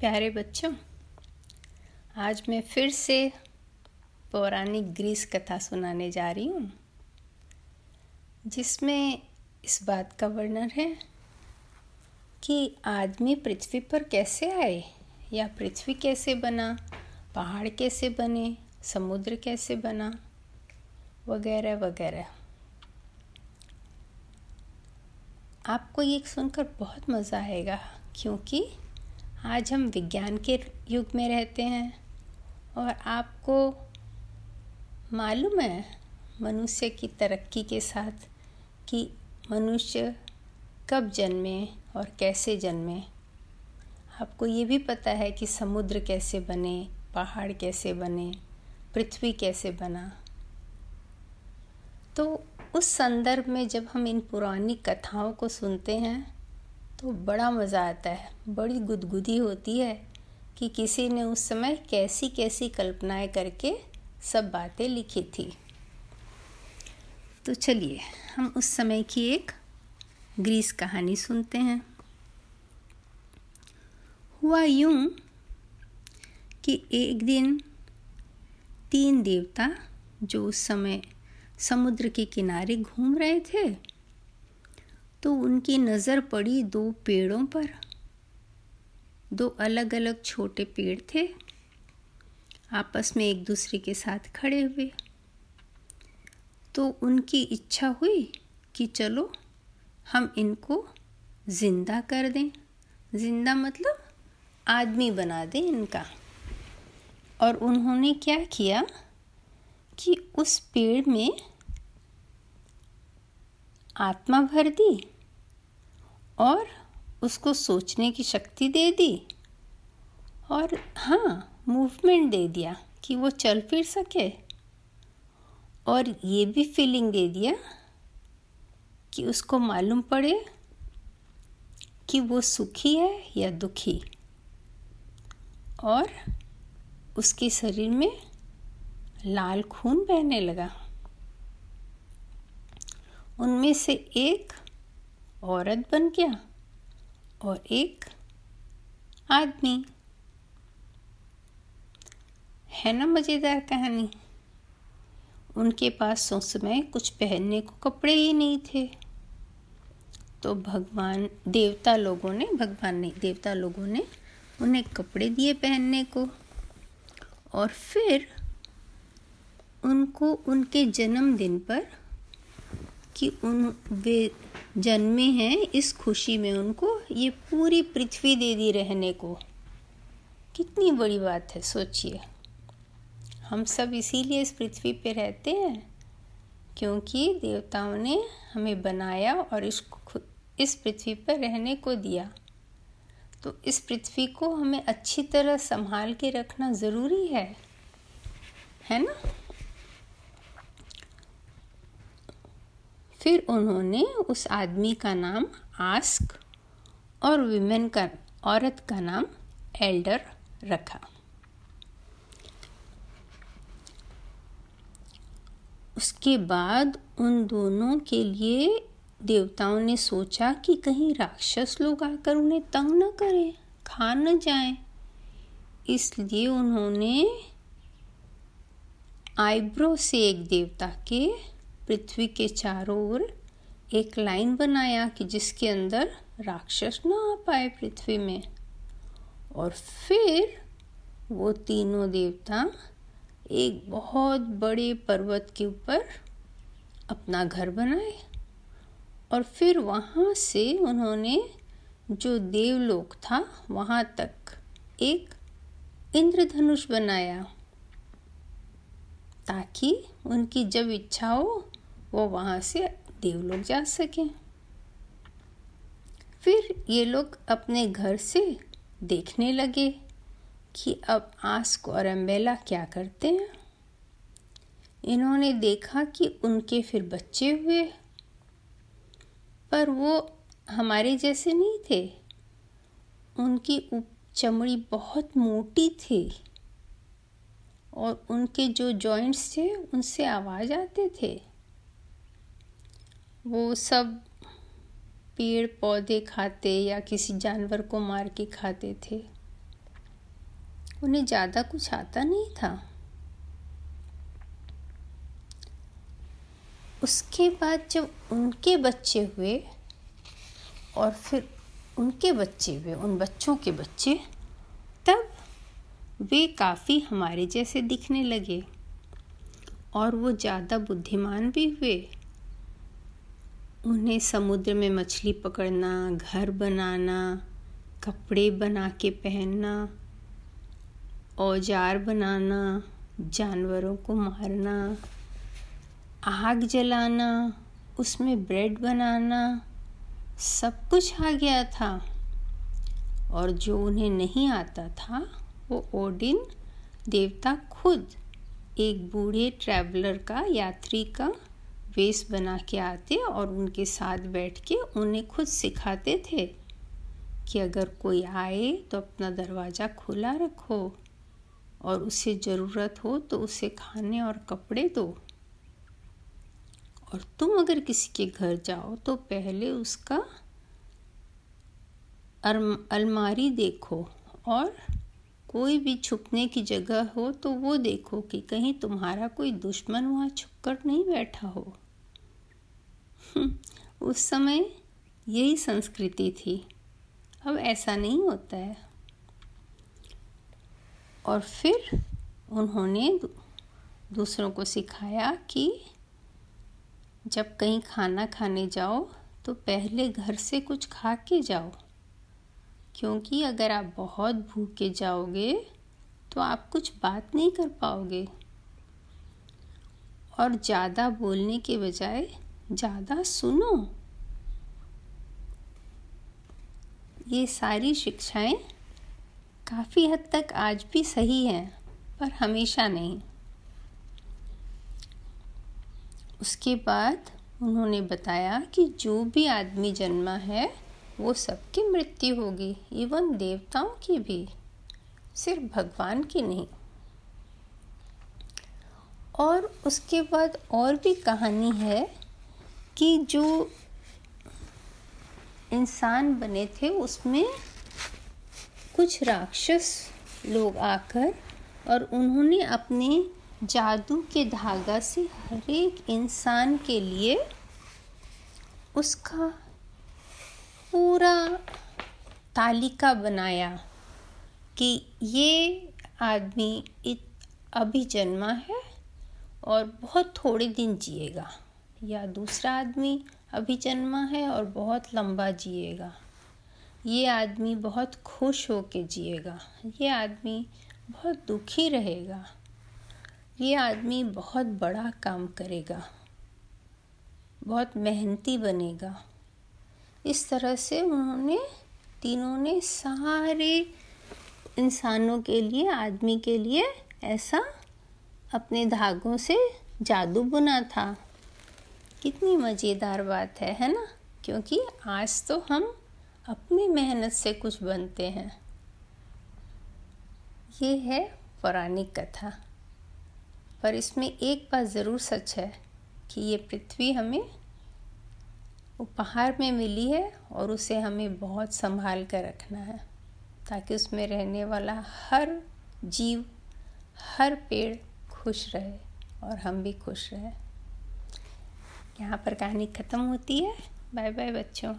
प्यारे बच्चों, आज मैं फिर से पौराणिक ग्रीस कथा सुनाने जा रही हूँ, जिसमें इस बात का वर्णन है कि आदमी पृथ्वी पर कैसे आए, या पृथ्वी कैसे बना, पहाड़ कैसे बने, समुद्र कैसे बना, वगैरह वगैरह। आपको ये सुनकर बहुत मज़ा आएगा, क्योंकि आज हम विज्ञान के युग में रहते हैं और आपको मालूम है मनुष्य की तरक्की के साथ कि मनुष्य कब जन्मे और कैसे जन्मे। आपको ये भी पता है कि समुद्र कैसे बने, पहाड़ कैसे बने, पृथ्वी कैसे बना। तो उस संदर्भ में जब हम इन पुरानी कथाओं को सुनते हैं तो बड़ा मज़ा आता है। बड़ी गुदगुदी होती है कि किसी ने उस समय कैसी कैसी कल्पनाएँ करके सब बातें लिखी थी। तो चलिए, हम उस समय की एक ग्रीस कहानी सुनते हैं। हुआ यूँ कि एक दिन तीन देवता जो उस समय समुद्र के किनारे घूम रहे थे तो उनकी नज़र पड़ी दो पेड़ों पर। दो अलग अलग छोटे पेड़ थे, आपस में एक दूसरे के साथ खड़े हुए। तो उनकी इच्छा हुई कि चलो, हम इनको ज़िंदा कर दें। ज़िंदा मतलब आदमी बना दें इनका। और उन्होंने क्या किया कि उस पेड़ में आत्मा भर दी और उसको सोचने की शक्ति दे दी और हाँ मूवमेंट दे दिया कि वो चल फिर सके। और ये भी फीलिंग दे दिया कि उसको मालूम पड़े कि वो सुखी है या दुखी। और उसके शरीर में लाल खून बहने लगा। उनमें से एक औरत बन गया और एक आदमी। है ना मज़ेदार कहानी? उनके पास उस समय कुछ पहनने को कपड़े ही नहीं थे। तो भगवान, देवता लोगों ने, भगवान नहीं, देवता लोगों ने उन्हें कपड़े दिए पहनने को और फिर उनको उनके जन्मदिन पर कि उन वे जन्मे हैं इस खुशी में उनको, ये पूरी पृथ्वी दे दी रहने को। कितनी बड़ी बात है, सोचिए। हम सब इसीलिए इस पृथ्वी पे रहते हैं क्योंकि देवताओं ने हमें बनाया और इस इस पृथ्वी पर रहने को दिया। तो इस पृथ्वी को हमें अच्छी तरह संभाल के रखना ज़रूरी है है ना? फिर उन्होंने उस आदमी का नाम आस्क और विमेन का, औरत का नाम एल्डर रखा। उसके बाद उन दोनों के लिए देवताओं ने सोचा कि कहीं राक्षस लोग आकर उन्हें तंग न करें, खा न जाए। इसलिए उन्होंने आईब्रो से एक देवता के पृथ्वी के चारों ओर एक लाइन बनाया कि जिसके अंदर राक्षस ना आ पाए पृथ्वी में। और फिर वो तीनों देवता एक बहुत बड़े पर्वत के ऊपर अपना घर बनाए। और फिर वहाँ से उन्होंने जो देवलोक था, वहाँ तक एक इंद्रधनुष बनाया, ताकि उनकी जब इच्छा हो वो वहाँ से देवलोक जा सकें। फिर ये लोग अपने घर से देखने लगे कि अब आस्क और अम्बेला क्या करते हैं। इन्होंने देखा कि उनके फिर बच्चे हुए, पर वो हमारे जैसे नहीं थे। उनकी चमड़ी बहुत मोटी थी और उनके जो जॉइंट्स थे, उनसे आवाज़ आते थे। वो सब पेड़ पौधे खाते या किसी जानवर को मार के खाते थे। उन्हें ज़्यादा कुछ आता नहीं था। उसके बाद जब उनके बच्चे हुए और फिर उनके बच्चे हुए, उन बच्चों के बच्चे, तब वे काफ़ी हमारे जैसे दिखने लगे और वो ज़्यादा बुद्धिमान भी हुए। उन्हें समुद्र में मछली पकड़ना, घर बनाना, कपड़े बना के पहनना, औज़ार बनाना, जानवरों को मारना, आग जलाना, उसमें ब्रेड बनाना, सब कुछ आ गया था। और जो उन्हें नहीं आता था, वो ओडिन देवता खुद, एक बूढ़े ट्रैवलर का यात्री का वेश बना के आते और उनके साथ बैठ के उन्हें खुद सिखाते थे कि अगर कोई आए तो अपना दरवाज़ा खुला रखो और उसे ज़रूरत हो तो उसे खाने और कपड़े दो। और तुम अगर किसी के घर जाओ तो पहले उसका अलमारी देखो और कोई भी छुपने की जगह हो तो वो देखो कि कहीं तुम्हारा कोई दुश्मन वहाँ छुप कर नहीं बैठा हो। हम्म, उस समय यही संस्कृति थी। अब ऐसा नहीं होता है। और फिर उन्होंने दूसरों को सिखाया कि जब कहीं खाना खाने जाओ तो पहले घर से कुछ खा के जाओ। क्योंकि अगर आप बहुत भूखे जाओगे तो आप कुछ बात नहीं कर पाओगे। और ज़्यादा बोलने के बजाय, ज़्यादा सुनो। ये सारी शिक्षाएँ काफ़ी हद तक आज भी सही हैं, पर हमेशा नहीं। उसके बाद उन्होंने बताया कि जो भी आदमी जन्मा है वो सबकी मृत्यु होगी, इवन देवताओं की भी, सिर्फ़ भगवान की नहीं। और उसके बाद और भी कहानी है कि जो इंसान बने थे, उसमें कुछ राक्षस लोग आकर और उन्होंने अपने जादू के धागा से हर एक इंसान के लिए उसका पूरा तालिका बनाया कि ये आदमी अभी जन्मा है और बहुत थोड़े दिन जिएगा। या दूसरा आदमी अभी जन्मा है और बहुत लंबा जिएगा। ये आदमी बहुत खुश हो के जिएगा। ये आदमी बहुत दुखी रहेगा। ये आदमी बहुत बड़ा काम करेगा। बहुत मेहनती बनेगा। इस तरह से उन्होंने, तीनों ने सारे इंसानों के लिए, आदमी के लिए ऐसा अपने धागों से जादू बुना था। कितनी मज़ेदार बात है है ना? क्योंकि आज तो हम अपनी मेहनत से कुछ बनते हैं। ये है पौराणिक कथा। पर इसमें एक बात ज़रूर सच है कि ये पृथ्वी हमें उपहार में मिली है और उसे हमें बहुत संभाल कर रखना है, ताकि उसमें रहने वाला हर जीव, हर पेड़ खुश रहे और हम भी खुश रहें। यहाँ पर कहानी ख़त्म होती है। बाय बाय बच्चों।